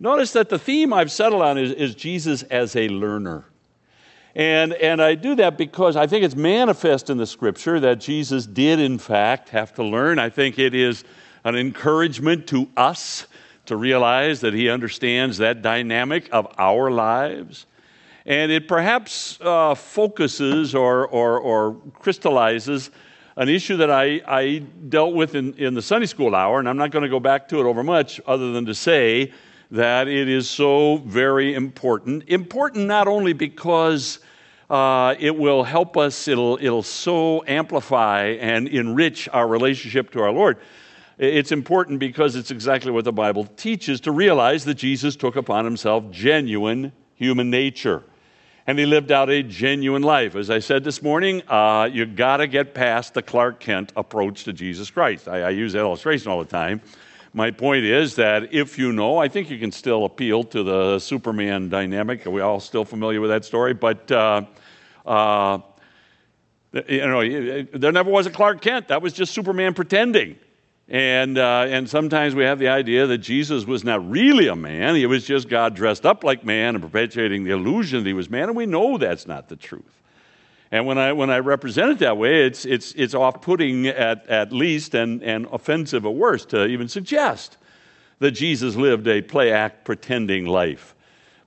Notice that the theme I've settled on is, is Jesus as a learner. And, and I do that because I think it's manifest in the scripture that Jesus did, in fact, have to learn. I think it is an encouragement to us to realize that he understands that dynamic of our lives. And it perhaps uh, focuses or, or, or crystallizes an issue that I, I dealt with in, in the Sunday school hour, and I'm not going to go back to it over much other than to say that it is so very important. Important not only because uh, it will help us, it'll, it'll so amplify and enrich our relationship to our Lord. It's important because it's exactly what the Bible teaches to realize that Jesus took upon himself genuine human nature. And he lived out a genuine life. As I said this morning, uh, you got to get past the Clark Kent approach to Jesus Christ. I, I use that illustration all the time. My point is that if you know, I think you can still appeal to the Superman dynamic. Are we all still familiar with that story? But, uh, uh, you know, there never was a Clark Kent. That was just Superman pretending. And, uh, and sometimes we have the idea that Jesus was not really a man. He was just God dressed up like man and perpetuating the illusion that he was man. And we know that's not the truth. And when I, when I represent it that way, it's, it's, it's off putting at, at least and, and offensive at worst to even suggest that Jesus lived a play act pretending life.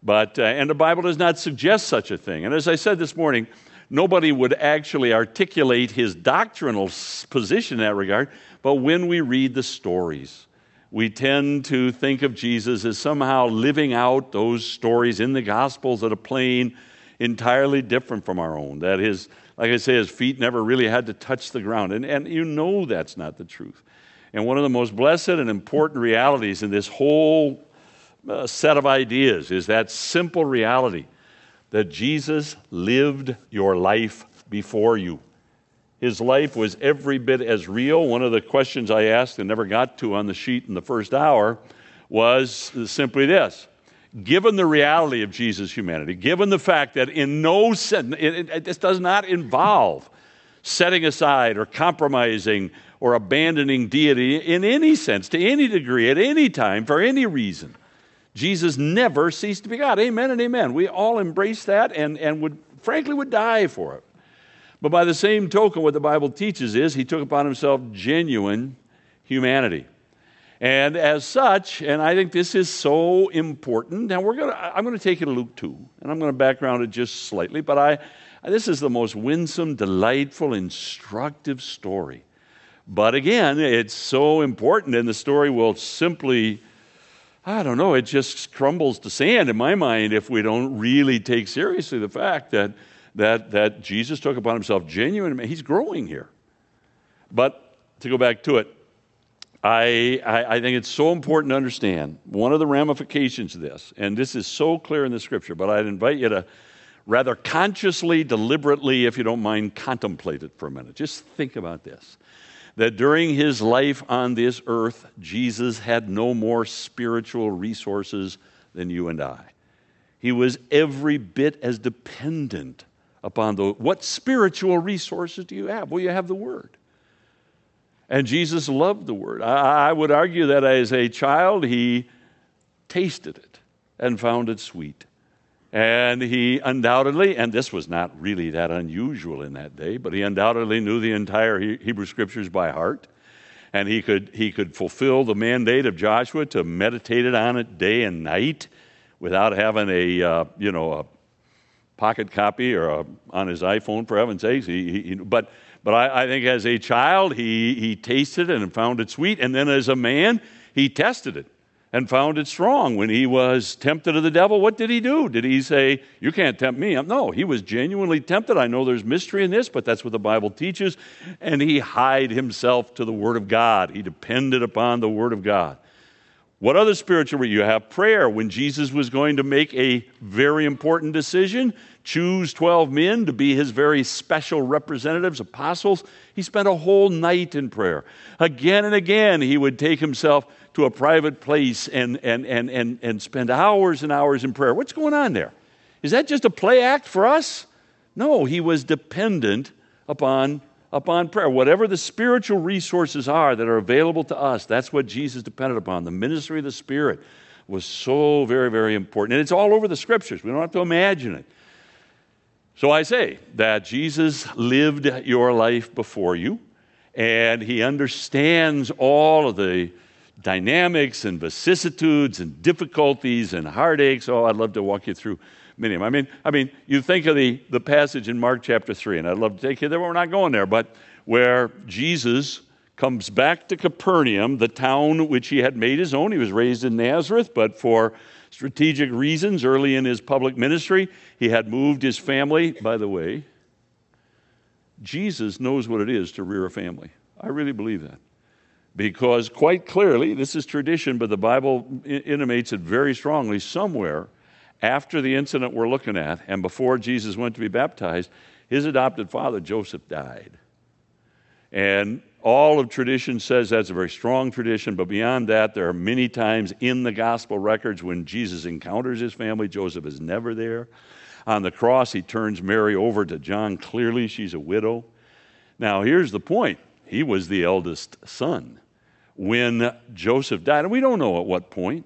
But, uh, and the Bible does not suggest such a thing. And as I said this morning, nobody would actually articulate his doctrinal position in that regard. But when we read the stories, we tend to think of Jesus as somehow living out those stories in the Gospels that are plain entirely different from our own. That his, like I say, his feet never really had to touch the ground. And, and you know that's not the truth. And one of the most blessed and important realities in this whole uh, set of ideas is that simple reality that Jesus lived your life before you. His life was every bit as real. One of the questions I asked and never got to on the sheet in the first hour was simply this given the reality of Jesus' humanity, given the fact that in no sense, it, it, this does not involve setting aside or compromising or abandoning deity in any sense, to any degree, at any time, for any reason. Jesus never ceased to be God. Amen and amen. We all embrace that and, and would, frankly, would die for it. But by the same token, what the Bible teaches is he took upon himself genuine humanity. And as such, and I think this is so important, and we're gonna, I'm going to take it to Luke 2, and I'm going to background it just slightly, but I, this is the most winsome, delightful, instructive story. But again, it's so important, and the story will simply, I don't know, it just crumbles to sand in my mind if we don't really take seriously the fact that, that, that Jesus took upon himself genuine, he's growing here. But to go back to it, I, I, I, think it's so important to understand one of the ramifications of this, and this is so clear in the scripture, but I'd invite you to rather consciously, deliberately, if you don't mind, contemplate it for a minute. Just think about this. That during his life on this earth, Jesus had no more spiritual resources than you and I. He was every bit as dependent upon the what spiritual resources do you have? Well, you have the Word. And Jesus loved the word. I, I would argue that as a child, he tasted it and found it sweet. And he undoubtedly, and this was not really that unusual in that day, but he undoubtedly knew the entire Hebrew scriptures by heart. And he could, he could fulfill the mandate of Joshua to meditate it on it day and night without having a, uh, you know, a pocket copy or a, on his iPhone, for heaven's sakes. He, he, but but I, I think as a child, he, he tasted it and found it sweet. And then as a man, he tested it and found it strong. When he was tempted of the devil, what did he do? Did he say, You can't tempt me? No, he was genuinely tempted. I know there's mystery in this, but that's what the Bible teaches. And he hied himself to the Word of God, he depended upon the Word of God. What other spiritual? You have prayer. When Jesus was going to make a very important decision, choose 12 men to be his very special representatives, apostles, he spent a whole night in prayer. Again and again, he would take himself to a private place and, and, and, and, and spend hours and hours in prayer. What's going on there? Is that just a play act for us? No, he was dependent upon, upon prayer. Whatever the spiritual resources are that are available to us, that's what Jesus depended upon the ministry of the Spirit was so very, very important. And it's all over the scriptures. We don't have to imagine it. So I say that Jesus lived your life before you, and he understands all of the dynamics and vicissitudes and difficulties and heartaches. Oh, I'd love to walk you through many of them. I mean, I mean, you think of the, the passage in Mark chapter 3, and I'd love to take you there, but we're not going there, but where Jesus comes back to Capernaum, the town which he had made his own. He was raised in Nazareth, but for strategic reasons early in his public ministry, he had moved his family. By the way, Jesus knows what it is to rear a family. I really believe that. Because quite clearly, this is tradition, but the Bible intimates it very strongly somewhere after the incident we're looking at and before Jesus went to be baptized, his adopted father, Joseph, died. And all of tradition says that's a very strong tradition, but beyond that, there are many times in the gospel records when Jesus encounters his family. Joseph is never there. On the cross, he turns Mary over to John. Clearly, she's a widow. Now, here's the point he was the eldest son. When Joseph died, and we don't know at what point,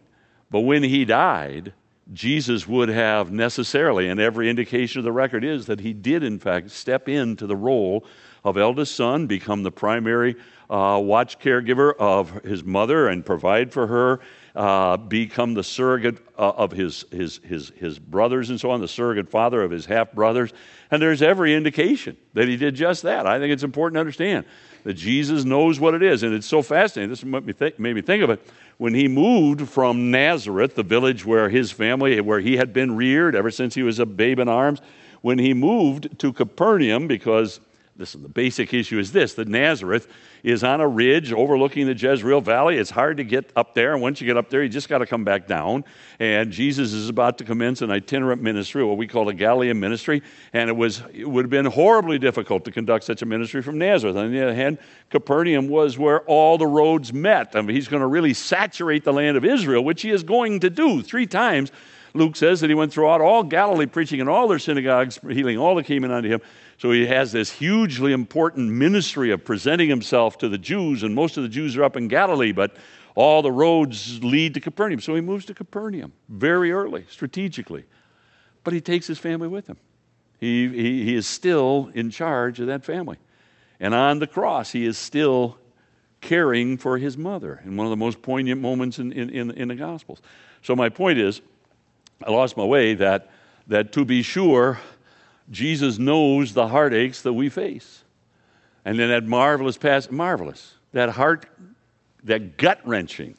but when he died, Jesus would have necessarily, and every indication of the record is that he did, in fact, step into the role of eldest son, become the primary uh, watch caregiver of his mother and provide for her, uh, become the surrogate uh, of his, his, his, his brothers and so on, the surrogate father of his half brothers. And there's every indication that he did just that. I think it's important to understand that Jesus knows what it is. And it's so fascinating. This made me, think, made me think of it. When he moved from Nazareth, the village where his family, where he had been reared ever since he was a babe in arms, when he moved to Capernaum, because Listen, the basic issue is this that Nazareth is on a ridge overlooking the Jezreel Valley. It's hard to get up there, and once you get up there, you just got to come back down. And Jesus is about to commence an itinerant ministry, what we call a Galilean ministry, and it, was, it would have been horribly difficult to conduct such a ministry from Nazareth. On the other hand, Capernaum was where all the roads met. I mean, he's going to really saturate the land of Israel, which he is going to do three times. Luke says that he went throughout all Galilee, preaching in all their synagogues, healing all that came in unto him. So he has this hugely important ministry of presenting himself to the Jews, and most of the Jews are up in Galilee, but all the roads lead to Capernaum. So he moves to Capernaum very early, strategically. But he takes his family with him. He, he, he is still in charge of that family. And on the cross, he is still caring for his mother in one of the most poignant moments in, in, in, in the Gospels. So, my point is, I lost my way that, that to be sure, Jesus knows the heartaches that we face. And then that marvelous passage, marvelous, that heart, that gut wrenching,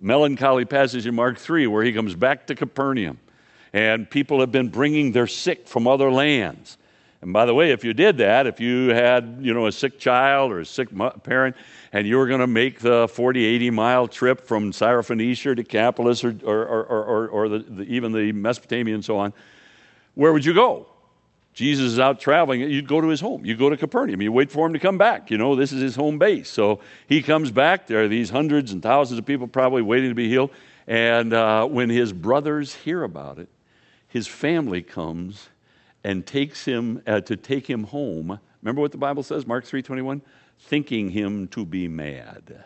melancholy passage in Mark 3 where he comes back to Capernaum and people have been bringing their sick from other lands. And by the way, if you did that, if you had, you know, a sick child or a sick parent, and you were going to make the 40, 80 mile trip from Syrophoenicia to Decapolis or, or, or, or, or the, the, even the Mesopotamia and so on, where would you go? Jesus is out traveling, you'd go to his home. You go to Capernaum. You wait for him to come back. You know, this is his home base. So he comes back. There are these hundreds and thousands of people probably waiting to be healed. And uh, when his brothers hear about it, his family comes and takes him uh, to take him home. Remember what the Bible says, Mark 3:21, thinking him to be mad.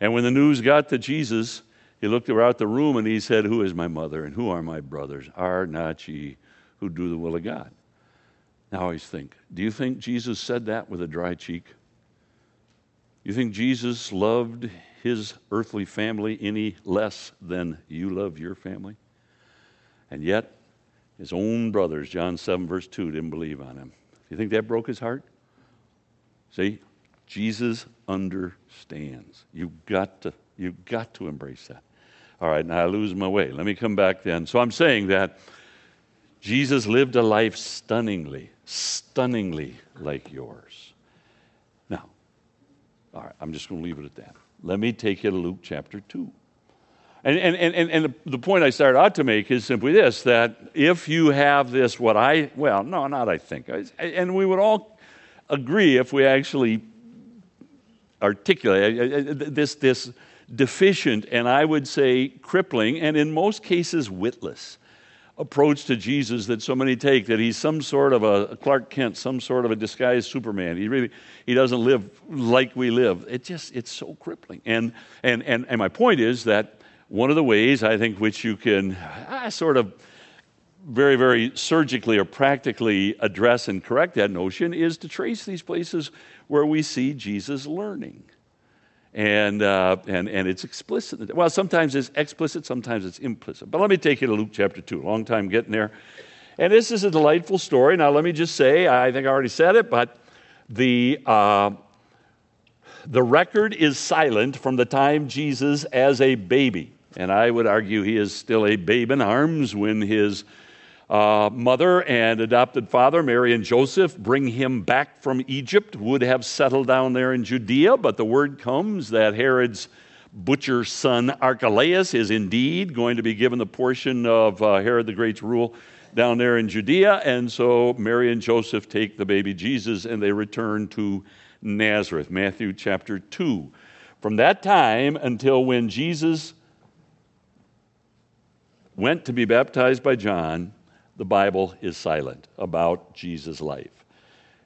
And when the news got to Jesus, he looked around the room and he said, "Who is my mother and who are my brothers? Are not ye who do the will of God?" Now I always think, do you think Jesus said that with a dry cheek? You think Jesus loved his earthly family any less than you love your family? And yet, his own brothers, John 7, verse 2, didn't believe on him. Do you think that broke his heart? See, Jesus understands. You've got to, you've got to embrace that. All right, now I lose my way. Let me come back then. So I'm saying that Jesus lived a life stunningly, stunningly like yours. Now, all right, I'm just going to leave it at that. Let me take you to Luke chapter 2. And, and, and, and the point I started out to make is simply this that if you have this, what I, well, no, not I think, and we would all agree if we actually articulate this, this deficient and I would say crippling and in most cases witless approach to Jesus that so many take that he's some sort of a Clark Kent, some sort of a disguised Superman. He really he doesn't live like we live. It just it's so crippling. And and and, and my point is that one of the ways I think which you can uh, sort of very, very surgically or practically address and correct that notion is to trace these places where we see Jesus learning. And, uh, and, and it's explicit. Well, sometimes it's explicit, sometimes it's implicit. But let me take you to Luke chapter 2. Long time getting there. And this is a delightful story. Now, let me just say, I think I already said it, but the, uh, the record is silent from the time Jesus as a baby. And I would argue he is still a babe in arms when his uh, mother and adopted father, Mary and Joseph, bring him back from Egypt, would have settled down there in Judea, but the word comes that Herod's butcher son Archelaus is indeed going to be given the portion of uh, Herod the Great's rule down there in Judea. And so Mary and Joseph take the baby Jesus and they return to Nazareth, Matthew chapter 2. From that time until when Jesus went to be baptized by John, the Bible is silent about Jesus' life.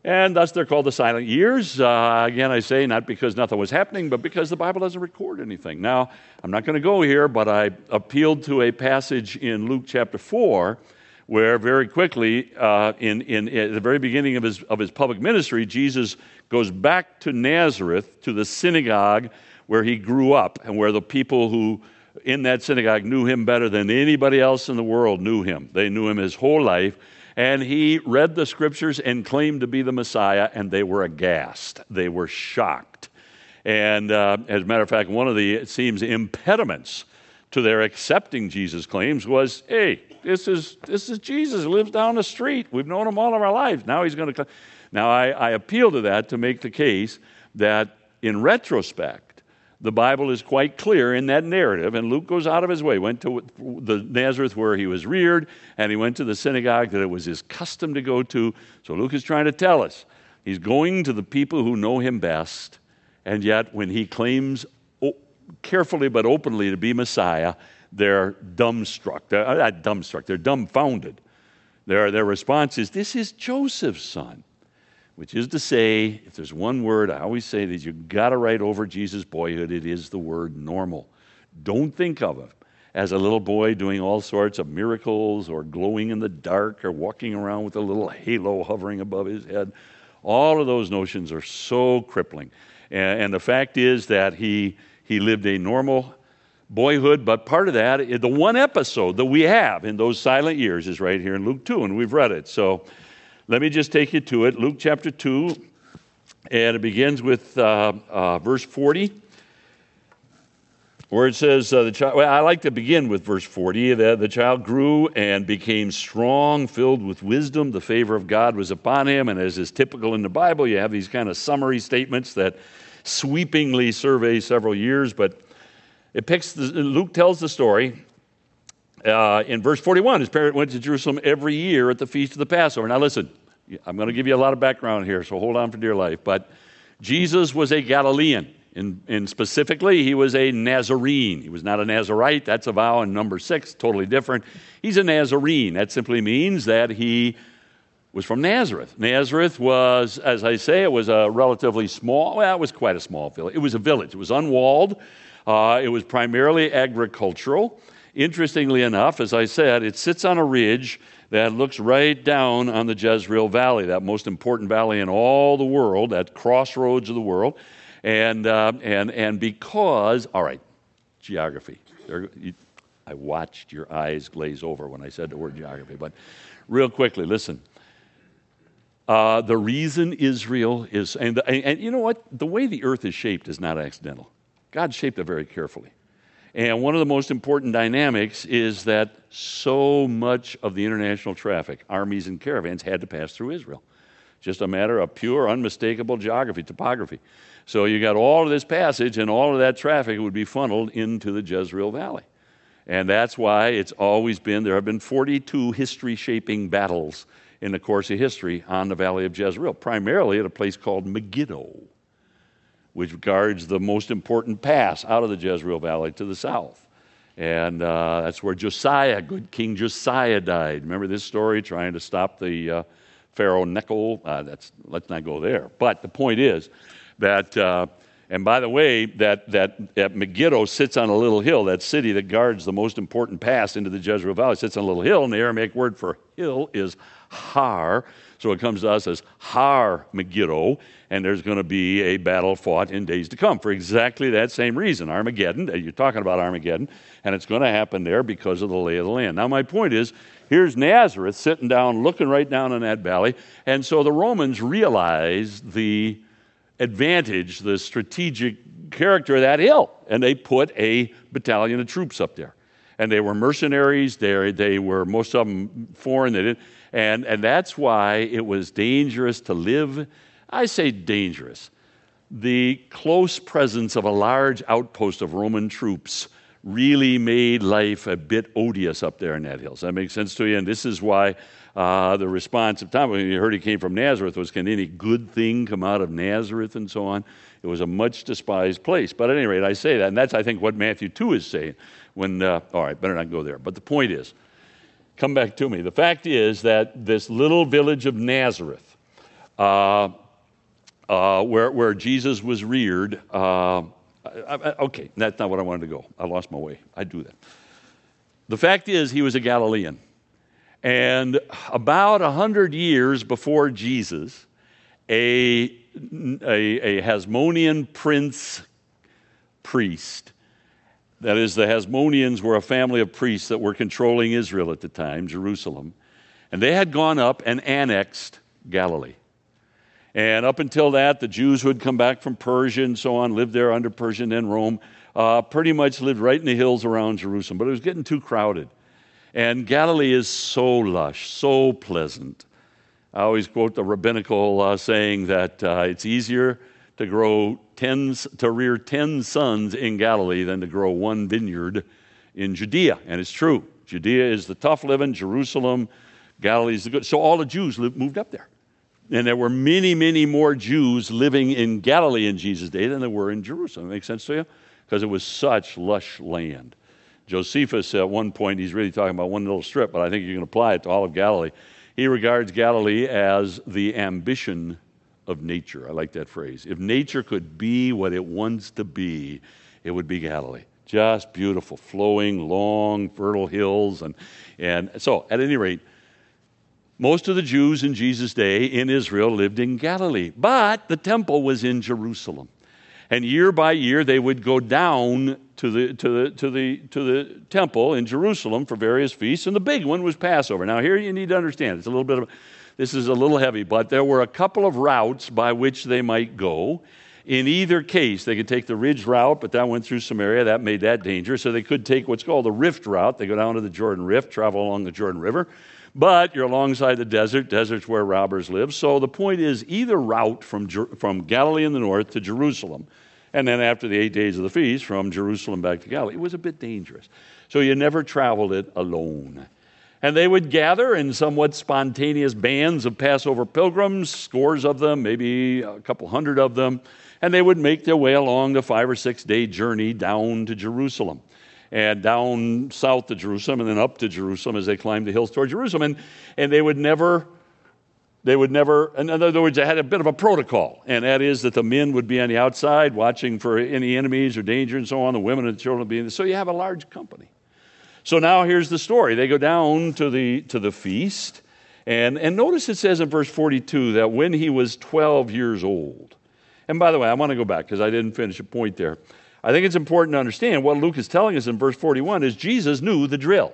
And thus they're called the silent years. Uh, again, I say not because nothing was happening, but because the Bible doesn't record anything. Now, I'm not going to go here, but I appealed to a passage in Luke chapter 4 where very quickly, uh, in, in, at the very beginning of his, of his public ministry, Jesus goes back to Nazareth, to the synagogue where he grew up, and where the people who in that synagogue knew him better than anybody else in the world knew him. They knew him his whole life. And he read the scriptures and claimed to be the Messiah, and they were aghast. They were shocked. And uh, as a matter of fact, one of the, it seems, impediments to their accepting Jesus' claims was hey, this is, this is Jesus. He lives down the street. We've known him all of our lives. Now he's going to come. Now, I, I appeal to that to make the case that in retrospect, the Bible is quite clear in that narrative, and Luke goes out of his way, went to the Nazareth where he was reared, and he went to the synagogue that it was his custom to go to. So Luke is trying to tell us he's going to the people who know him best, and yet when he claims carefully but openly to be Messiah, they're dumbstruck. They're uh, not dumbstruck, they're dumbfounded. Their, their response is, This is Joseph's son which is to say, if there's one word I always say that you've got to write over Jesus' boyhood, it is the word normal. Don't think of him as a little boy doing all sorts of miracles or glowing in the dark or walking around with a little halo hovering above his head. All of those notions are so crippling. And, the fact is that he, he lived a normal boyhood, but part of that, the one episode that we have in those silent years is right here in Luke 2, and we've read it. So, let me just take you to it. Luke chapter 2, and it begins with uh, uh, verse 40, where it says, uh, the child, well, I like to begin with verse 40. The, the child grew and became strong, filled with wisdom. The favor of God was upon him. And as is typical in the Bible, you have these kind of summary statements that sweepingly survey several years, but it picks the, Luke tells the story uh, in verse 41, his parents went to Jerusalem every year at the feast of the Passover. Now, listen, I'm going to give you a lot of background here, so hold on for dear life. But Jesus was a Galilean, and, and specifically, he was a Nazarene. He was not a Nazarite. That's a vow in number six, totally different. He's a Nazarene. That simply means that he was from Nazareth. Nazareth was, as I say, it was a relatively small, well, it was quite a small village. It was a village, it was unwalled, uh, it was primarily agricultural. Interestingly enough, as I said, it sits on a ridge that looks right down on the Jezreel Valley, that most important valley in all the world, that crossroads of the world. And, uh, and, and because, all right, geography. I watched your eyes glaze over when I said the word geography. But real quickly, listen. Uh, the reason Israel is, and, and, and you know what? The way the earth is shaped is not accidental. God shaped it very carefully. And one of the most important dynamics is that so much of the international traffic, armies and caravans, had to pass through Israel. Just a matter of pure, unmistakable geography, topography. So you got all of this passage, and all of that traffic would be funneled into the Jezreel Valley. And that's why it's always been, there have been 42 history shaping battles in the course of history on the Valley of Jezreel, primarily at a place called Megiddo which guards the most important pass out of the Jezreel Valley to the south. And uh, that's where Josiah, good King Josiah, died. Remember this story, trying to stop the uh, Pharaoh Necho? Uh, that's, let's not go there. But the point is that uh, And by the way, that, that, that Megiddo sits on a little hill. That city that guards the most important pass into the Jezreel Valley sits on a little hill, and the Aramaic word for hill is Har. So it comes to us as Har Megiddo, and there's going to be a battle fought in days to come for exactly that same reason Armageddon. You're talking about Armageddon, and it's going to happen there because of the lay of the land. Now, my point is here's Nazareth sitting down, looking right down in that valley, and so the Romans realized the advantage, the strategic character of that hill, and they put a battalion of troops up there. And they were mercenaries, they, they were most of them foreign, they didn't, and, and that's why it was dangerous to live. I say dangerous. The close presence of a large outpost of Roman troops really made life a bit odious up there in that hill. Does that make sense to you? And this is why uh, the response of Thomas, when you heard he came from Nazareth, was can any good thing come out of Nazareth and so on? It was a much despised place. But at any rate, I say that, and that's, I think, what Matthew 2 is saying. When, uh, all right, better not go there. But the point is, come back to me. The fact is that this little village of Nazareth, uh, uh where, where Jesus was reared, uh, I, I, okay, that's not what I wanted to go. I lost my way. I do that. The fact is, he was a Galilean. And about a hundred years before Jesus, a, a, a Hasmonean prince priest, that is, the Hasmoneans were a family of priests that were controlling Israel at the time, Jerusalem, and they had gone up and annexed Galilee. And up until that, the Jews who had come back from Persia and so on lived there under Persia and Rome, uh, pretty much lived right in the hills around Jerusalem. But it was getting too crowded. And Galilee is so lush, so pleasant. I always quote the rabbinical uh, saying that uh, it's easier to grow ten, to rear ten sons in Galilee than to grow one vineyard in Judea. And it's true. Judea is the tough living, Jerusalem, Galilee is the good. So all the Jews lived, moved up there. And there were many, many more Jews living in Galilee in Jesus' day than there were in Jerusalem. Make sense to you? Because it was such lush land. Josephus, at one point, he's really talking about one little strip, but I think you can apply it to all of Galilee. He regards Galilee as the ambition of nature. I like that phrase. If nature could be what it wants to be, it would be Galilee. Just beautiful, flowing, long, fertile hills. And, and so, at any rate, most of the Jews in Jesus' day in Israel lived in Galilee, but the temple was in Jerusalem. And year by year, they would go down to the, to, the, to, the, to the temple in Jerusalem for various feasts, and the big one was Passover. Now, here you need to understand it's a little bit of, this is a little heavy, but there were a couple of routes by which they might go. In either case, they could take the ridge route, but that went through Samaria. That made that dangerous. So they could take what's called the rift route. They go down to the Jordan Rift, travel along the Jordan River. But you're alongside the desert. Desert's where robbers live. So the point is either route from, from Galilee in the north to Jerusalem, and then after the eight days of the feast, from Jerusalem back to Galilee, it was a bit dangerous. So you never traveled it alone. And they would gather in somewhat spontaneous bands of Passover pilgrims, scores of them, maybe a couple hundred of them, and they would make their way along the five or six day journey down to Jerusalem and down south to Jerusalem and then up to Jerusalem as they climbed the hills toward Jerusalem. And, and they would never, they would never, in other words, they had a bit of a protocol, and that is that the men would be on the outside watching for any enemies or danger and so on. The women and the children would be in. So you have a large company. So now here's the story. They go down to the, to the feast. And, and notice it says in verse 42 that when he was 12 years old, and by the way, I want to go back because I didn't finish a point there. I think it's important to understand what Luke is telling us in verse 41 is Jesus knew the drill.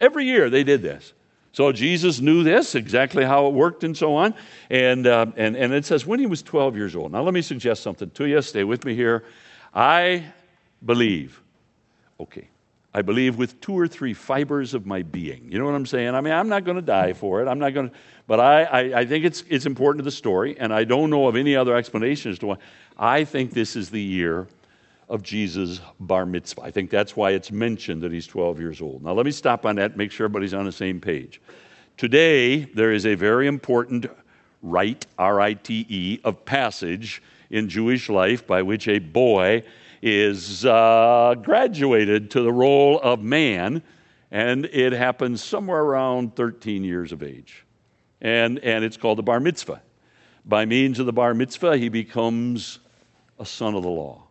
Every year they did this. So Jesus knew this, exactly how it worked and so on. And, uh, and, and it says when he was 12 years old. Now let me suggest something to you. Stay with me here. I believe, okay, I believe with two or three fibers of my being. You know what I'm saying? I mean, I'm not going to die for it. I'm not going to, but I, I, I, think it's, it's important to the story, and I don't know of any other explanation as to why. I think this is the year of Jesus' bar mitzvah. I think that's why it's mentioned that he's 12 years old. Now, let me stop on that, make sure everybody's on the same page. Today, there is a very important rite, R I T E, of passage in Jewish life by which a boy is uh, graduated to the role of man, and it happens somewhere around 13 years of age. And, and it's called the bar mitzvah. By means of the bar mitzvah, he becomes a son of the law.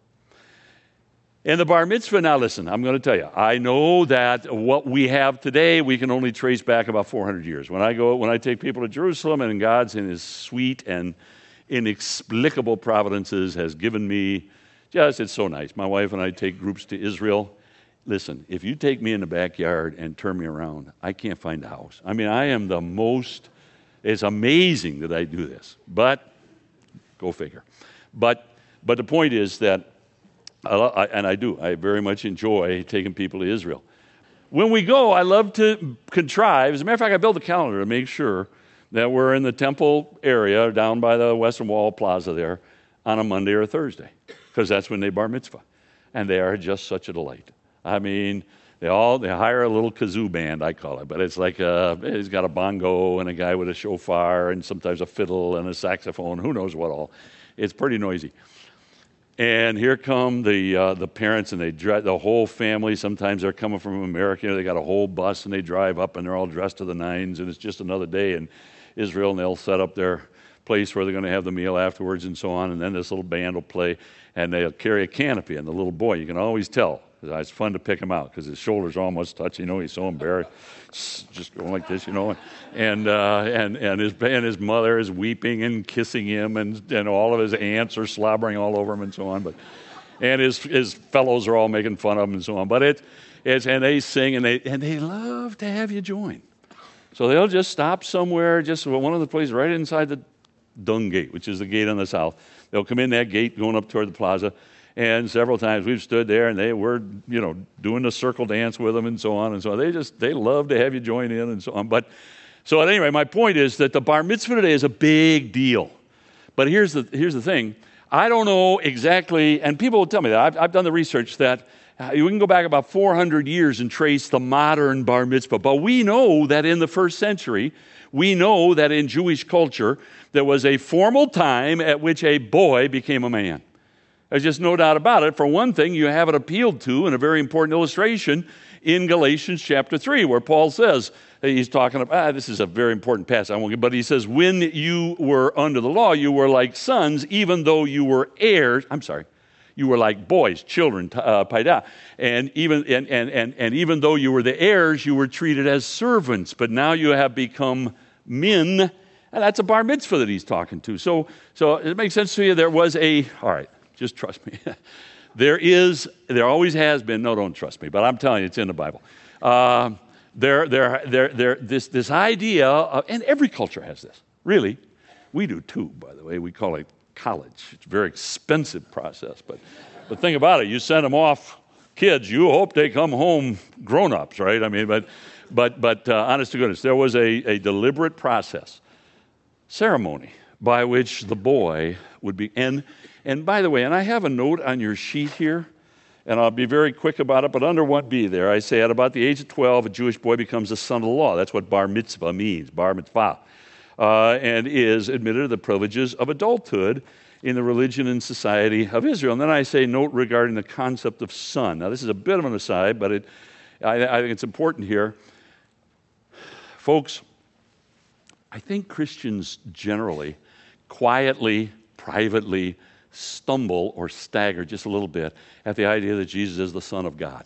And the bar mitzvah, now listen, I'm going to tell you, I know that what we have today, we can only trace back about 400 years. When I go, when I take people to Jerusalem and God's in his sweet and inexplicable providences has given me just, it's so nice. My wife and I take groups to Israel. Listen, if you take me in the backyard and turn me around, I can't find a house. I mean, I am the most, it's amazing that I do this. But, go figure. But, but the point is that I, and I do. I very much enjoy taking people to Israel. When we go, I love to contrive. As a matter of fact, I build a calendar to make sure that we're in the temple area down by the Western Wall Plaza there on a Monday or a Thursday, because that's when they bar mitzvah. And they are just such a delight. I mean, they all they hire a little kazoo band, I call it, but it's like a, he's got a bongo and a guy with a shofar and sometimes a fiddle and a saxophone, who knows what all. It's pretty noisy. And here come the, uh, the parents, and they drive the whole family. Sometimes they're coming from America. They got a whole bus, and they drive up, and they're all dressed to the nines. And it's just another day in Israel, and they'll set up their place where they're going to have the meal afterwards, and so on. And then this little band will play, and they'll carry a canopy. And the little boy, you can always tell it's fun to pick him out because his shoulders almost touch. You know, he's so embarrassed, just going like this, you know. And uh, and and his and his mother is weeping and kissing him, and and all of his aunts are slobbering all over him, and so on. But and his his fellows are all making fun of him, and so on. But it it's and they sing and they and they love to have you join. So they'll just stop somewhere, just one of the places right inside the dung gate, which is the gate on the south. They'll come in that gate going up toward the plaza and several times we've stood there and they were, you know, doing the circle dance with them and so on and so on. They just, they love to have you join in and so on. But, so anyway, my point is that the bar mitzvah today is a big deal. But here's the, here's the thing. I don't know exactly, and people will tell me that. I've, I've done the research that uh, we can go back about 400 years and trace the modern bar mitzvah. But we know that in the first century, we know that in Jewish culture, there was a formal time at which a boy became a man. There's just no doubt about it. For one thing, you have it appealed to in a very important illustration in Galatians chapter 3, where Paul says, he's talking about, ah, this is a very important passage, I won't get, but he says, when you were under the law, you were like sons, even though you were heirs. I'm sorry. You were like boys, children, uh, paida. And even, and, and, and, and even though you were the heirs, you were treated as servants. But now you have become men. And that's a bar mitzvah that he's talking to. So, so it makes sense to you. There was a, all right, just trust me. there is, there always has been, no, don't trust me, but I'm telling you, it's in the Bible. Uh, there, there, there, there, this, this idea, of, and every culture has this, really. We do too, by the way. We call it college. It's a very expensive process, but, but think about it. You send them off, kids, you hope they come home grown ups, right? I mean, but, but, but uh, honest to goodness, there was a, a deliberate process, ceremony by which the boy would be, and and by the way, and I have a note on your sheet here, and I'll be very quick about it, but under 1b there, I say at about the age of 12, a Jewish boy becomes a son of the law. That's what bar mitzvah means, bar mitzvah, uh, and is admitted to the privileges of adulthood in the religion and society of Israel. And then I say, note regarding the concept of son. Now, this is a bit of an aside, but it, I, I think it's important here. Folks, I think Christians generally, quietly, privately, stumble or stagger just a little bit at the idea that Jesus is the Son of God.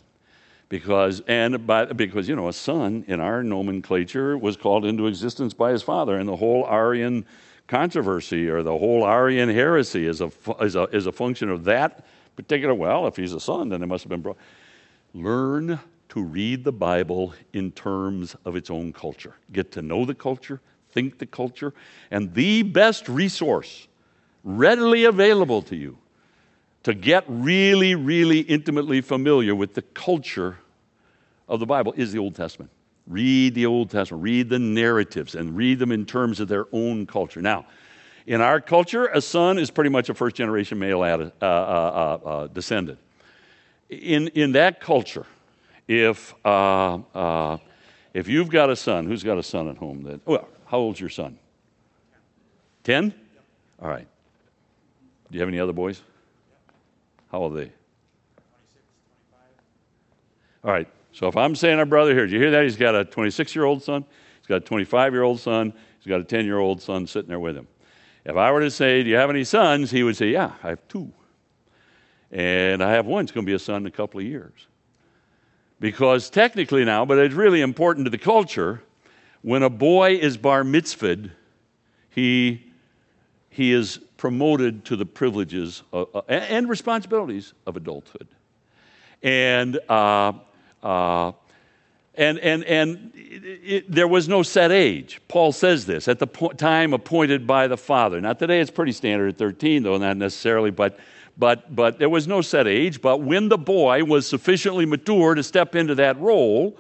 Because, and by, because, you know, a son in our nomenclature was called into existence by his father, and the whole Arian controversy or the whole Arian heresy is a, is a, is a function of that particular. Well, if he's a son, then it must have been brought. Learn to read the Bible in terms of its own culture. Get to know the culture, think the culture, and the best resource readily available to you to get really, really intimately familiar with the culture of the Bible is the Old Testament. Read the Old Testament, read the narratives, and read them in terms of their own culture. Now, in our culture, a son is pretty much a first generation male ad, uh, uh, uh, uh, descendant. In, in that culture, if, uh, uh, if you've got a son, who's got a son at home? That, well, how old's your son? 10? All right. Do you have any other boys? How old are they? 26, 25. All right. So if I'm saying our brother here, do you hear that? He's got a 26 year old son, he's got a 25 year old son, he's got a 10 year old son sitting there with him. If I were to say, Do you have any sons? He would say, Yeah, I have two. And I have one, it's going to be a son in a couple of years. Because technically now, but it's really important to the culture, when a boy is bar mitzvahed, he, he is promoted to the privileges of, uh, and responsibilities of adulthood. And, uh, uh, and, and, and it, it, there was no set age. Paul says this at the po- time appointed by the Father. Now, today it's pretty standard at 13, though not necessarily, but, but, but there was no set age. But when the boy was sufficiently mature to step into that role,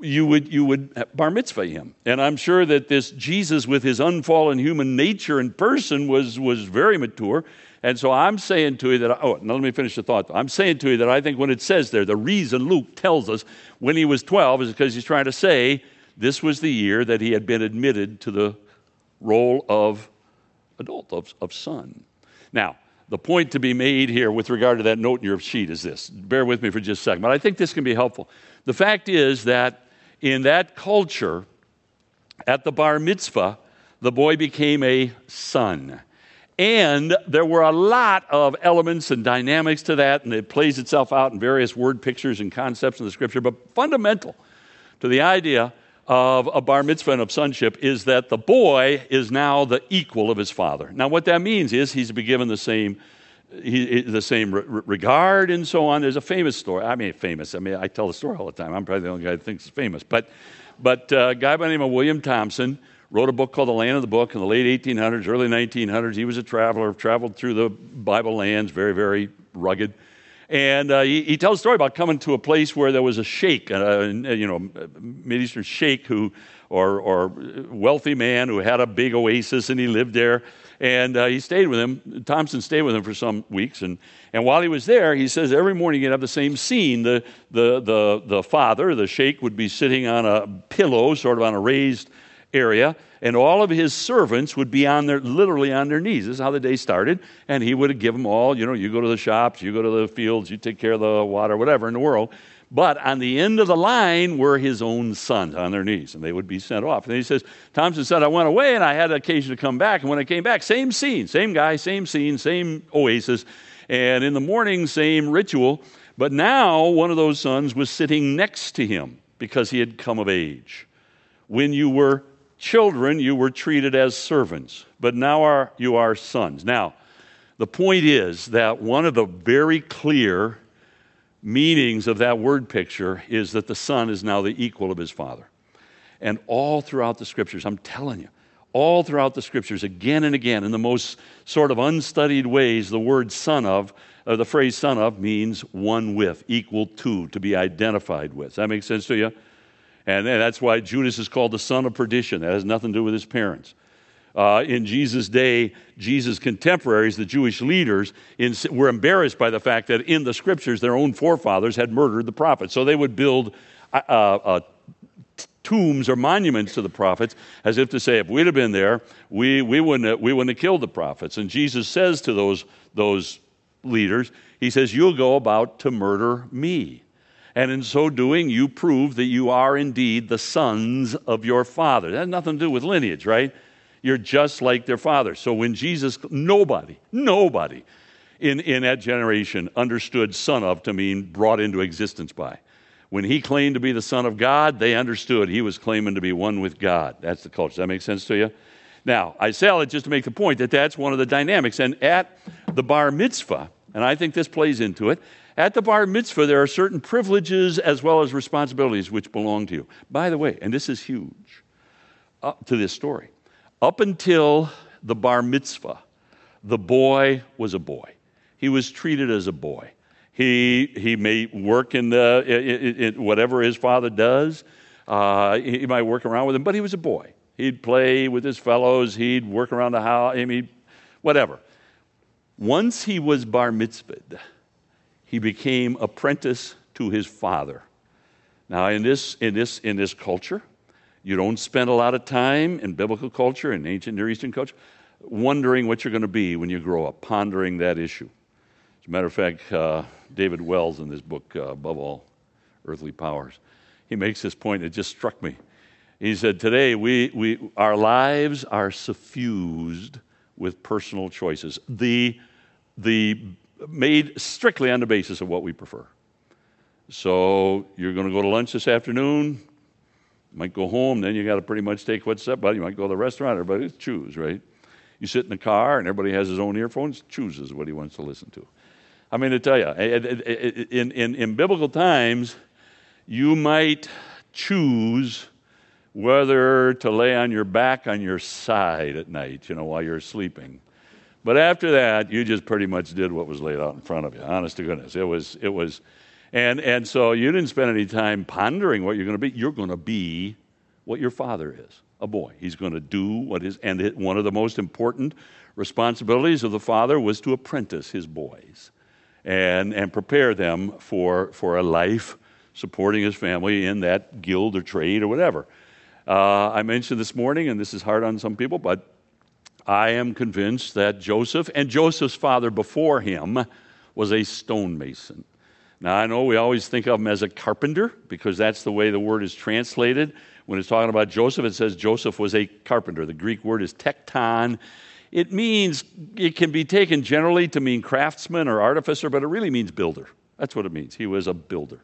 you would, you would bar mitzvah him. And I'm sure that this Jesus, with his unfallen human nature and person, was, was very mature. And so I'm saying to you that, oh, now let me finish the thought. I'm saying to you that I think when it says there, the reason Luke tells us when he was 12 is because he's trying to say this was the year that he had been admitted to the role of adult, of, of son. Now, the point to be made here with regard to that note in your sheet is this. Bear with me for just a second, but I think this can be helpful. The fact is that in that culture, at the bar mitzvah, the boy became a son. And there were a lot of elements and dynamics to that, and it plays itself out in various word pictures and concepts in the scripture. But fundamental to the idea of a bar mitzvah and of sonship is that the boy is now the equal of his father. Now, what that means is he's to be given the same he, the same re- regard and so on. There's a famous story. I mean, famous. I mean, I tell the story all the time. I'm probably the only guy that thinks it's famous. But, but uh, a guy by the name of William Thomson wrote a book called The Land of the Book in the late 1800s, early 1900s. He was a traveler, traveled through the Bible lands, very, very rugged. And uh, he, he, tells a story about coming to a place where there was a sheikh, uh, you know, Mideastern sheikh who, or, or wealthy man who had a big oasis and he lived there. And uh, he stayed with him. Thomson stayed with him for some weeks. And, and while he was there, he says every morning you'd have the same scene. The, the, the, the father, the sheikh, would be sitting on a pillow, sort of on a raised area, and all of his servants would be on their literally on their knees. This is how the day started, and he would give them all, you know, you go to the shops, you go to the fields, you take care of the water, whatever in the world. But on the end of the line were his own sons on their knees, and they would be sent off. And he says, Thomson said, I went away and I had occasion to come back. And when I came back, same scene, same guy, same scene, same oasis. And in the morning, same ritual. But now one of those sons was sitting next to him because he had come of age. When you were children, you were treated as servants, but now are, you are sons. Now, the point is that one of the very clear meanings of that word picture is that the son is now the equal of his father. And all throughout the scriptures, I'm telling you, all throughout the scriptures, again and again, in the most sort of unstudied ways, the word son of, uh, the phrase son of means one with, equal to, to be identified with. Does that make sense to you? And that's why Judas is called the son of perdition. That has nothing to do with his parents uh, in Jesus' day, Jesus' contemporaries, the Jewish leaders, in, were embarrassed by the fact that in the scriptures their own forefathers had murdered the prophets. So they would build uh, uh, tombs or monuments to the prophets as if to say, if we'd have been there, we, we, wouldn't, have, we wouldn't have killed the prophets. And Jesus says to those, those leaders, He says, You'll go about to murder me. And in so doing, you prove that you are indeed the sons of your father. That has nothing to do with lineage, right? You're just like their father. So when Jesus, nobody, nobody in, in that generation understood son of to mean brought into existence by. When he claimed to be the Son of God, they understood he was claiming to be one with God. That's the culture. Does that make sense to you? Now, I say that just to make the point that that's one of the dynamics. And at the bar mitzvah, and I think this plays into it, at the bar mitzvah, there are certain privileges as well as responsibilities which belong to you. By the way, and this is huge uh, to this story, up until the bar mitzvah, the boy was a boy. He was treated as a boy. He, he may work in, the, in, in whatever his father does. Uh, he might work around with him, but he was a boy. He'd play with his fellows. He'd work around the house. I mean, whatever. Once he was bar mitzvahed, he became apprentice to his father. Now, in this, in this, in this culture, you don't spend a lot of time in biblical culture and ancient Near Eastern culture wondering what you're going to be when you grow up, pondering that issue. As a matter of fact, uh, David Wells in this book, uh, Above All Earthly Powers, he makes this point. It just struck me. He said, Today, we, we, our lives are suffused with personal choices. The, the made strictly on the basis of what we prefer. So you're going to go to lunch this afternoon, might go home, then you got to pretty much take what's up, but you might go to the restaurant, everybody choose, right? You sit in the car and everybody has his own earphones, chooses what he wants to listen to. I mean, to tell you, in, in, in biblical times, you might choose whether to lay on your back on your side at night, you know, while you're sleeping. But after that, you just pretty much did what was laid out in front of you. Honest to goodness, it was it was, and and so you didn't spend any time pondering what you're going to be. You're going to be what your father is, a boy. He's going to do what is, and it, one of the most important responsibilities of the father was to apprentice his boys, and and prepare them for for a life supporting his family in that guild or trade or whatever. Uh, I mentioned this morning, and this is hard on some people, but I am convinced that Joseph and Joseph's father before him was a stonemason. Now, I know we always think of him as a carpenter because that's the way the word is translated. When it's talking about Joseph, it says Joseph was a carpenter. The Greek word is tekton. It means, it can be taken generally to mean craftsman or artificer, but it really means builder. That's what it means. He was a builder.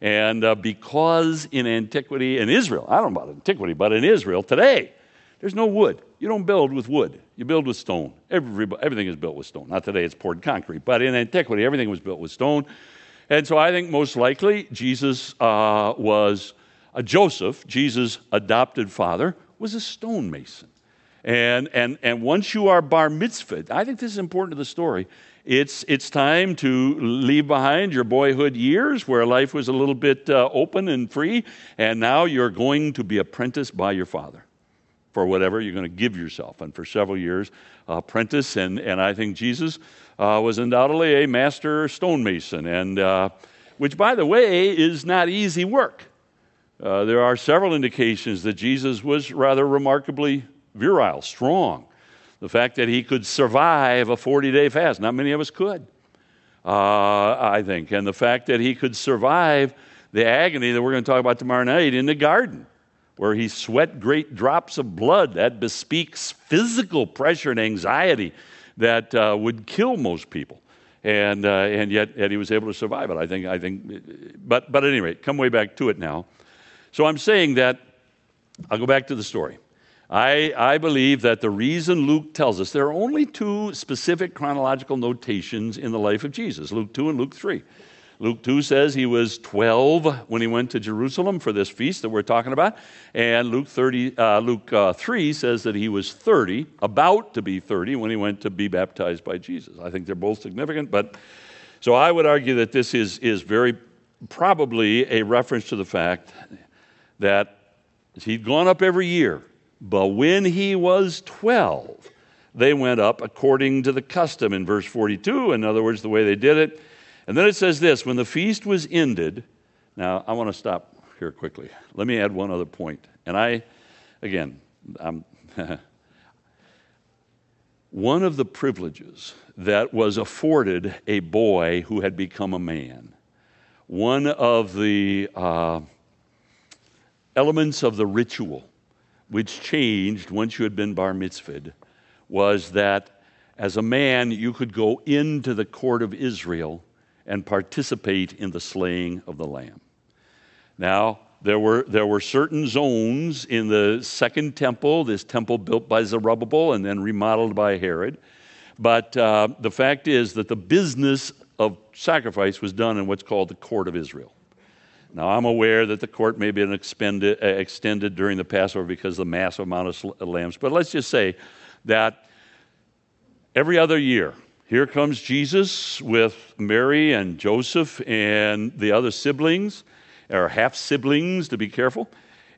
And uh, because in antiquity, in Israel, I don't know about antiquity, but in Israel today, there's no wood. You don't build with wood, you build with stone. Every, everything is built with stone. Not today, it's poured concrete, but in antiquity, everything was built with stone. And so I think most likely Jesus uh, was a Joseph, Jesus' adopted father, was a stonemason. And, and, and once you are bar mitzvah, I think this is important to the story. It's, it's time to leave behind your boyhood years where life was a little bit uh, open and free, and now you're going to be apprenticed by your father for whatever you're going to give yourself. And for several years, uh, apprentice, and, and I think Jesus uh, was undoubtedly a master stonemason, and uh, which, by the way, is not easy work. Uh, there are several indications that Jesus was rather remarkably virile, strong. The fact that he could survive a 40 day fast, not many of us could, uh, I think. And the fact that he could survive the agony that we're going to talk about tomorrow night in the garden, where he sweat great drops of blood, that bespeaks physical pressure and anxiety that uh, would kill most people. And, uh, and yet, yet he was able to survive it. I think, I think, but, but at any rate, come way back to it now. So I'm saying that, I'll go back to the story. I, I believe that the reason Luke tells us there are only two specific chronological notations in the life of Jesus Luke 2 and Luke 3. Luke 2 says he was 12 when he went to Jerusalem for this feast that we're talking about. And Luke, 30, uh, Luke uh, 3 says that he was 30, about to be 30, when he went to be baptized by Jesus. I think they're both significant, but so I would argue that this is, is very probably a reference to the fact that he'd gone up every year but when he was 12, they went up according to the custom in verse 42. In other words, the way they did it. And then it says this when the feast was ended. Now, I want to stop here quickly. Let me add one other point. And I, again, I'm. one of the privileges that was afforded a boy who had become a man, one of the uh, elements of the ritual which changed once you had been bar mitzvahed was that as a man you could go into the court of Israel and participate in the slaying of the lamb. Now, there were, there were certain zones in the second temple, this temple built by Zerubbabel and then remodeled by Herod. But uh, the fact is that the business of sacrifice was done in what's called the court of Israel. Now, I'm aware that the court may be expended, uh, extended during the Passover because of the massive amount of lambs, but let's just say that every other year, here comes Jesus with Mary and Joseph and the other siblings, or half siblings to be careful.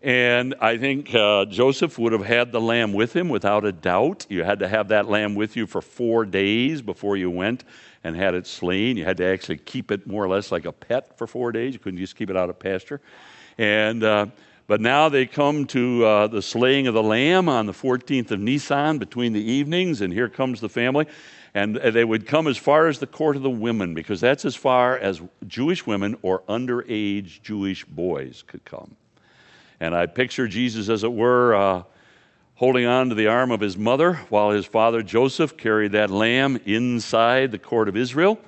And I think uh, Joseph would have had the lamb with him without a doubt. You had to have that lamb with you for four days before you went and had it slain. You had to actually keep it more or less like a pet for four days. You couldn't just keep it out of pasture. And uh, but now they come to uh, the slaying of the lamb on the 14th of Nisan between the evenings, and here comes the family. And they would come as far as the court of the women, because that's as far as Jewish women or underage Jewish boys could come. And I picture Jesus, as it were, uh, holding on to the arm of his mother while his father Joseph carried that lamb inside the court of Israel.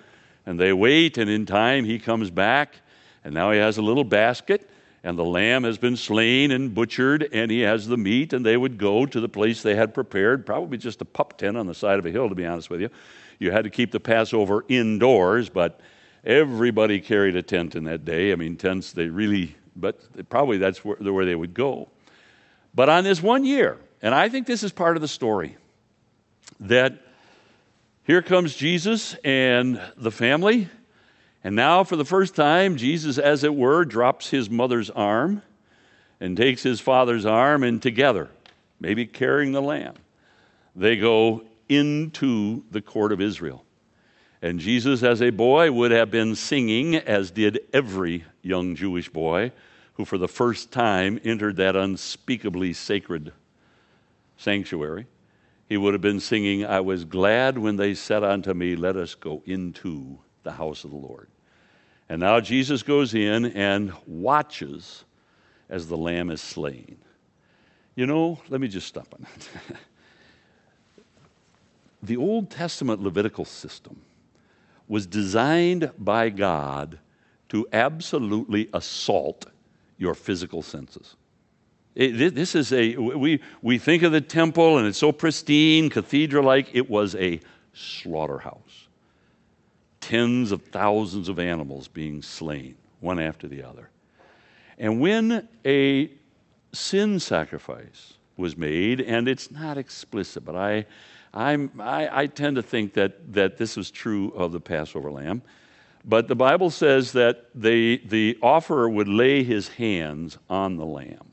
And they wait, and in time he comes back, and now he has a little basket, and the lamb has been slain and butchered, and he has the meat, and they would go to the place they had prepared, probably just a pup tent on the side of a hill, to be honest with you. You had to keep the Passover indoors, but everybody carried a tent in that day. I mean, tents, they really, but probably that's where, where they would go. But on this one year, and I think this is part of the story, that here comes Jesus and the family. And now, for the first time, Jesus, as it were, drops his mother's arm and takes his father's arm, and together, maybe carrying the lamb, they go into the court of Israel. And Jesus, as a boy, would have been singing, as did every young Jewish boy who, for the first time, entered that unspeakably sacred sanctuary he would have been singing, I was glad when they said unto me, Let us go into the house of the Lord. And now Jesus goes in and watches as the lamb is slain. You know, let me just stop on that. the Old Testament Levitical system was designed by God to absolutely assault your physical senses. It, this is a, we, we think of the temple and it's so pristine, cathedral like. It was a slaughterhouse. Tens of thousands of animals being slain, one after the other. And when a sin sacrifice was made, and it's not explicit, but I, I, I tend to think that, that this is true of the Passover lamb. But the Bible says that the, the offerer would lay his hands on the lamb.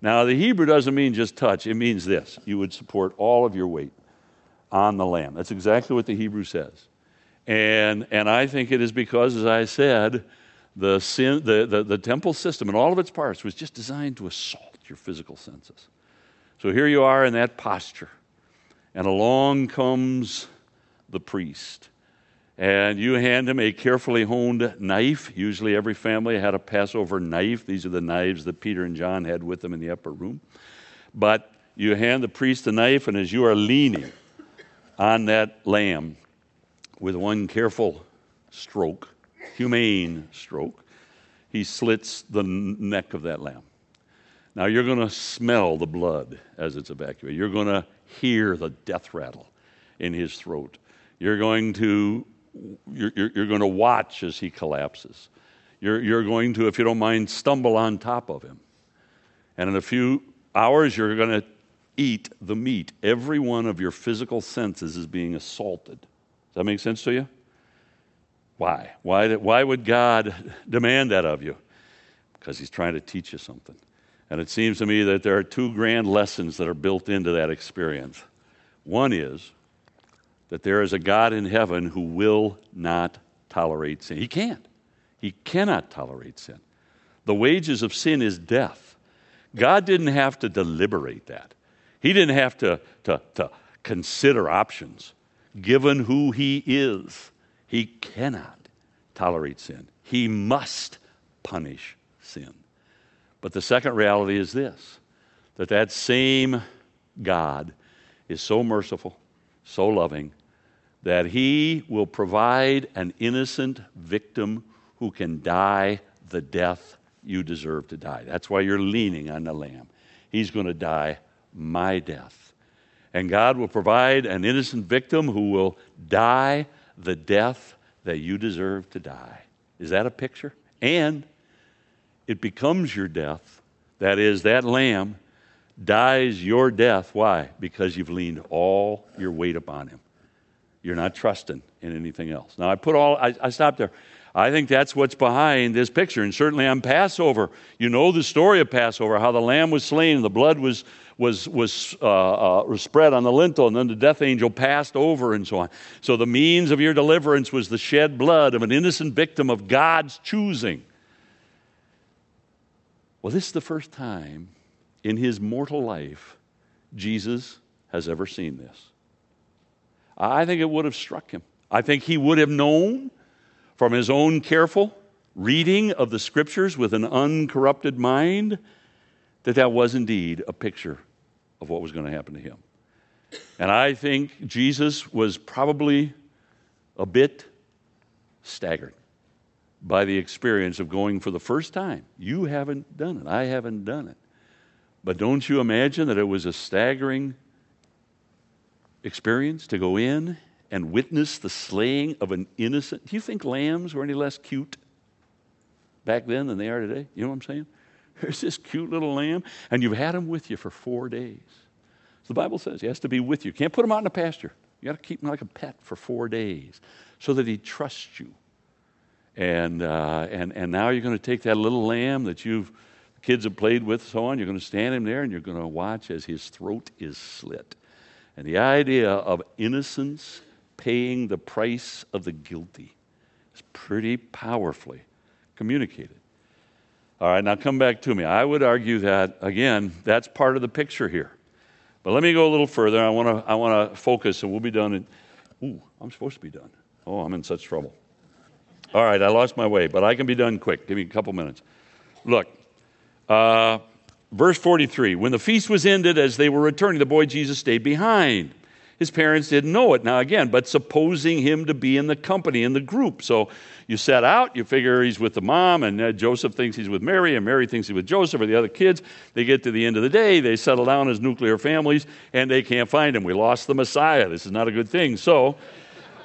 Now, the Hebrew doesn't mean just touch, it means this you would support all of your weight on the lamb. That's exactly what the Hebrew says. And, and I think it is because, as I said, the, sin, the, the, the temple system and all of its parts was just designed to assault your physical senses. So here you are in that posture, and along comes the priest and you hand him a carefully honed knife. Usually, every family had a Passover knife. These are the knives that Peter and John had with them in the upper room. But you hand the priest the knife, and as you are leaning on that lamb with one careful stroke, humane stroke, he slits the neck of that lamb. Now, you're going to smell the blood as it's evacuated. You're going to hear the death rattle in his throat. You're going to you're, you're, you're going to watch as he collapses. You're, you're going to, if you don't mind, stumble on top of him. And in a few hours, you're going to eat the meat. Every one of your physical senses is being assaulted. Does that make sense to you? Why? Why, why would God demand that of you? Because He's trying to teach you something. And it seems to me that there are two grand lessons that are built into that experience. One is that there is a God in heaven who will not tolerate sin. He can't. He cannot tolerate sin. The wages of sin is death. God didn't have to deliberate that, He didn't have to, to, to consider options. Given who He is, He cannot tolerate sin. He must punish sin. But the second reality is this that that same God is so merciful, so loving, that he will provide an innocent victim who can die the death you deserve to die. That's why you're leaning on the Lamb. He's going to die my death. And God will provide an innocent victim who will die the death that you deserve to die. Is that a picture? And it becomes your death. That is, that lamb dies your death. Why? Because you've leaned all your weight upon him. You're not trusting in anything else. Now, I put all, I, I stopped there. I think that's what's behind this picture. And certainly on Passover, you know the story of Passover, how the lamb was slain the blood was, was, was, uh, uh, was spread on the lintel, and then the death angel passed over and so on. So the means of your deliverance was the shed blood of an innocent victim of God's choosing. Well, this is the first time in his mortal life Jesus has ever seen this. I think it would have struck him. I think he would have known from his own careful reading of the scriptures with an uncorrupted mind that that was indeed a picture of what was going to happen to him. And I think Jesus was probably a bit staggered by the experience of going for the first time. You haven't done it, I haven't done it. But don't you imagine that it was a staggering experience to go in and witness the slaying of an innocent? Do you think lambs were any less cute back then than they are today? You know what I'm saying? There's this cute little lamb, and you've had him with you for four days. So the Bible says he has to be with you. You can't put him out in the pasture. You got to keep him like a pet for four days so that he trusts you. And, uh, and, and now you're going to take that little lamb that you've kids have played with, so on. You're going to stand him there and you're going to watch as his throat is slit. And the idea of innocence paying the price of the guilty is pretty powerfully communicated. All right, now come back to me. I would argue that, again, that's part of the picture here. But let me go a little further. I want to I want to focus, and we'll be done. In, ooh, I'm supposed to be done. Oh, I'm in such trouble. All right, I lost my way, but I can be done quick. Give me a couple minutes. Look, uh, verse 43 When the feast was ended, as they were returning, the boy Jesus stayed behind. His parents didn't know it now, again, but supposing him to be in the company, in the group. So you set out, you figure he's with the mom, and uh, Joseph thinks he's with Mary, and Mary thinks he's with Joseph or the other kids. They get to the end of the day, they settle down as nuclear families, and they can't find him. We lost the Messiah. This is not a good thing. So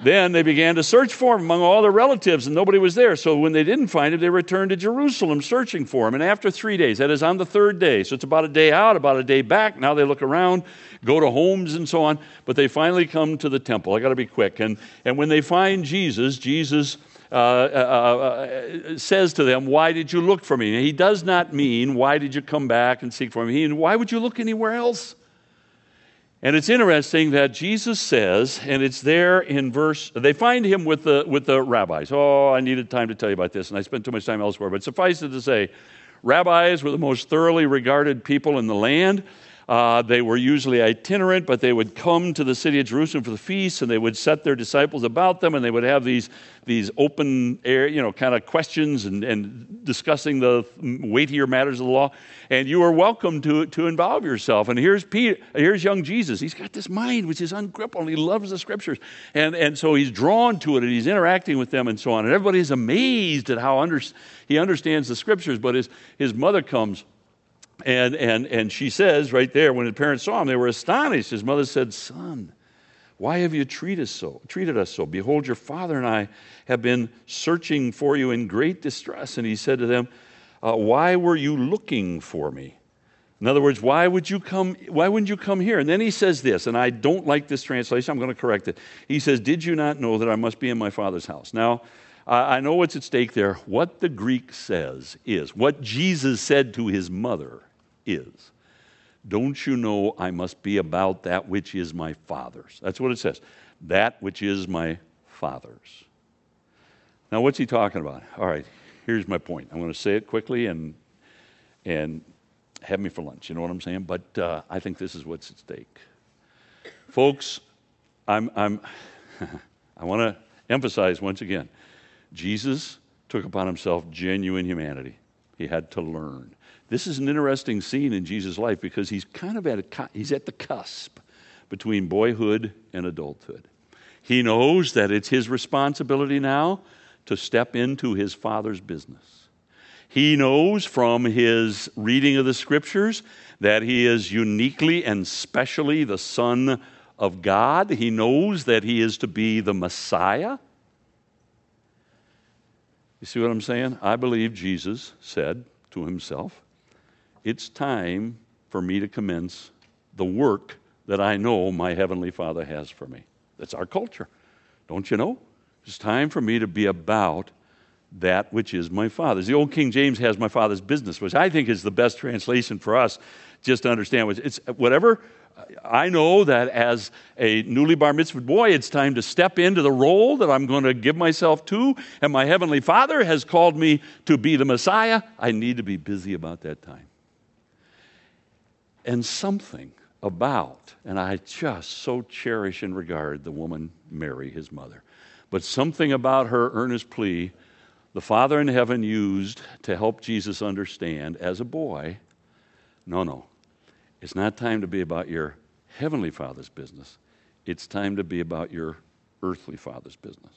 then they began to search for him among all their relatives, and nobody was there. So when they didn't find him, they returned to Jerusalem searching for him. And after three days, that is on the third day, so it's about a day out, about a day back. Now they look around, go to homes and so on, but they finally come to the temple. I got to be quick. And, and when they find Jesus, Jesus. Uh, uh, uh, says to them, Why did you look for me? And he does not mean, Why did you come back and seek for me? He, why would you look anywhere else? And it's interesting that Jesus says, and it's there in verse, they find him with the, with the rabbis. Oh, I needed time to tell you about this, and I spent too much time elsewhere. But suffice it to say, rabbis were the most thoroughly regarded people in the land. Uh, they were usually itinerant, but they would come to the city of Jerusalem for the feast, and they would set their disciples about them, and they would have these, these open air, you know, kind of questions and, and discussing the weightier matters of the law. And you are welcome to, to involve yourself. And here's Peter, here's young Jesus. He's got this mind which is ungrippable. He loves the scriptures. And, and so he's drawn to it, and he's interacting with them and so on. And everybody is amazed at how under, he understands the scriptures. But his, his mother comes and, and, and she says right there, when the parents saw him, they were astonished. His mother said, Son, why have you treated us so? Treated us so? Behold, your father and I have been searching for you in great distress. And he said to them, uh, Why were you looking for me? In other words, why would you come? Why wouldn't you come here? And then he says this, and I don't like this translation. I'm going to correct it. He says, "Did you not know that I must be in my father's house?" Now, I know what's at stake there. What the Greek says is what Jesus said to his mother is. Don't you know I must be about that which is my Father's? That's what it says. That which is my Father's. Now, what's he talking about? All right, here's my point. I'm going to say it quickly and, and have me for lunch. You know what I'm saying? But uh, I think this is what's at stake. Folks, I'm, I'm I want to emphasize once again Jesus took upon himself genuine humanity. He had to learn. This is an interesting scene in Jesus' life because he's kind of at a, he's at the cusp between boyhood and adulthood. He knows that it's his responsibility now to step into his father's business. He knows from his reading of the scriptures that he is uniquely and specially the Son of God. He knows that he is to be the Messiah. You see what I'm saying? I believe Jesus said to himself, It's time for me to commence the work that I know my Heavenly Father has for me. That's our culture. Don't you know? It's time for me to be about that which is my Father's. The old King James has my Father's business, which I think is the best translation for us just to understand. It's whatever I know that as a newly bar mitzvah boy, it's time to step into the role that I'm going to give myself to, and my Heavenly Father has called me to be the Messiah. I need to be busy about that time. And something about, and I just so cherish and regard the woman Mary, his mother, but something about her earnest plea the Father in heaven used to help Jesus understand as a boy no, no, it's not time to be about your heavenly Father's business. It's time to be about your earthly Father's business.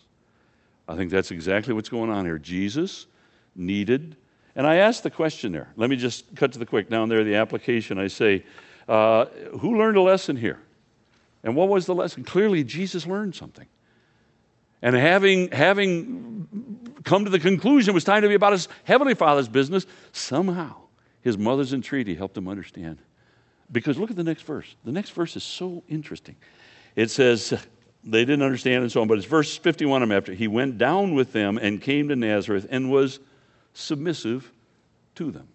I think that's exactly what's going on here. Jesus needed, and I asked the question there. Let me just cut to the quick. Down there, the application, I say, uh, who learned a lesson here? And what was the lesson? Clearly, Jesus learned something. And having, having come to the conclusion it was time to be about his heavenly father's business, somehow his mother's entreaty helped him understand. Because look at the next verse. The next verse is so interesting. It says, they didn't understand and so on, but it's verse 51 I'm after. He went down with them and came to Nazareth and was submissive to them.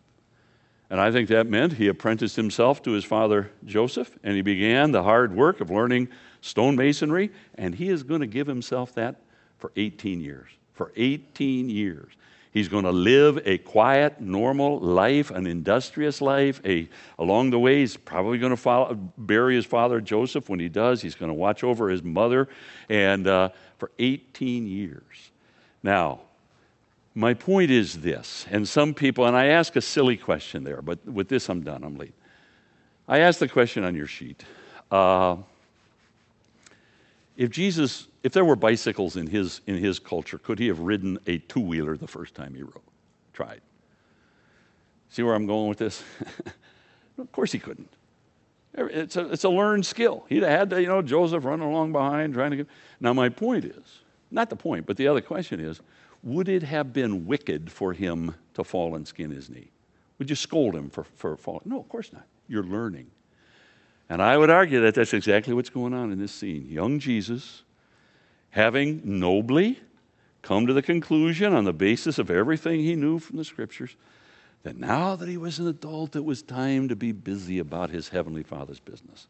And I think that meant he apprenticed himself to his father Joseph, and he began the hard work of learning stonemasonry, and he is going to give himself that for 18 years. For 18 years. He's going to live a quiet, normal life, an industrious life. A, along the way, he's probably going to follow, bury his father Joseph. When he does, he's going to watch over his mother, and uh, for 18 years. Now, my point is this, and some people, and I ask a silly question there, but with this I'm done, I'm late. I ask the question on your sheet. Uh, if Jesus, if there were bicycles in his, in his culture, could he have ridden a two wheeler the first time he rode? Tried. See where I'm going with this? of course he couldn't. It's a, it's a learned skill. He'd have had to, you know, Joseph running along behind trying to get. Now, my point is not the point, but the other question is would it have been wicked for him to fall and skin his knee? Would you scold him for, for falling? No, of course not. You're learning. And I would argue that that's exactly what's going on in this scene. Young Jesus, having nobly come to the conclusion on the basis of everything he knew from the scriptures that now that he was an adult, it was time to be busy about his heavenly Father's business.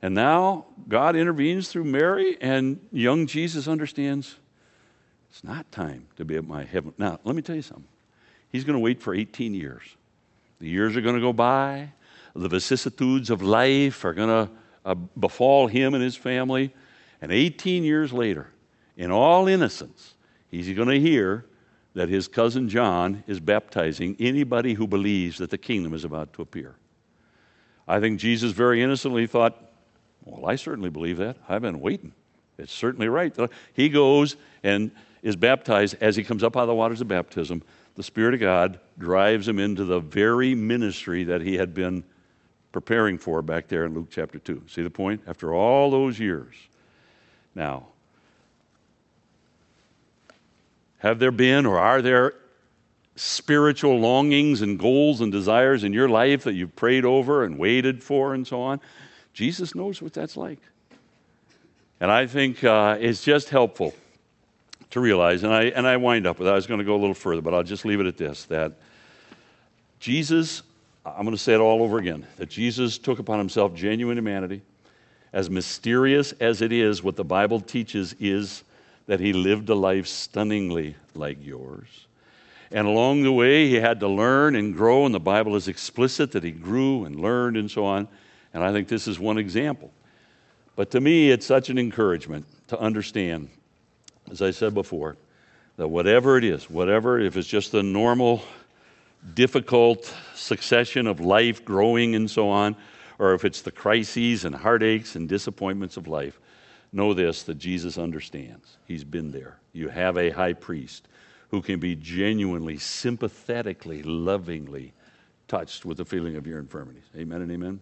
And now God intervenes through Mary, and young Jesus understands it's not time to be at my heaven. Now, let me tell you something. He's going to wait for 18 years. The years are going to go by. The vicissitudes of life are going to uh, befall him and his family. And 18 years later, in all innocence, he's going to hear that his cousin John is baptizing anybody who believes that the kingdom is about to appear. I think Jesus very innocently thought, Well, I certainly believe that. I've been waiting. It's certainly right. He goes and is baptized, as he comes up out of the waters of baptism, the Spirit of God drives him into the very ministry that he had been preparing for back there in Luke chapter 2. See the point? After all those years. Now, have there been or are there spiritual longings and goals and desires in your life that you've prayed over and waited for and so on? Jesus knows what that's like. And I think uh, it's just helpful to realize, and I, and I wind up with that. I was going to go a little further, but I'll just leave it at this that Jesus, I'm going to say it all over again, that Jesus took upon himself genuine humanity. As mysterious as it is, what the Bible teaches is that he lived a life stunningly like yours. And along the way, he had to learn and grow, and the Bible is explicit that he grew and learned and so on. And I think this is one example. But to me, it's such an encouragement to understand as I said before, that whatever it is, whatever, if it's just the normal, difficult succession of life growing and so on, or if it's the crises and heartaches and disappointments of life, know this that Jesus understands. He's been there. You have a high priest who can be genuinely, sympathetically, lovingly touched with the feeling of your infirmities. Amen and amen.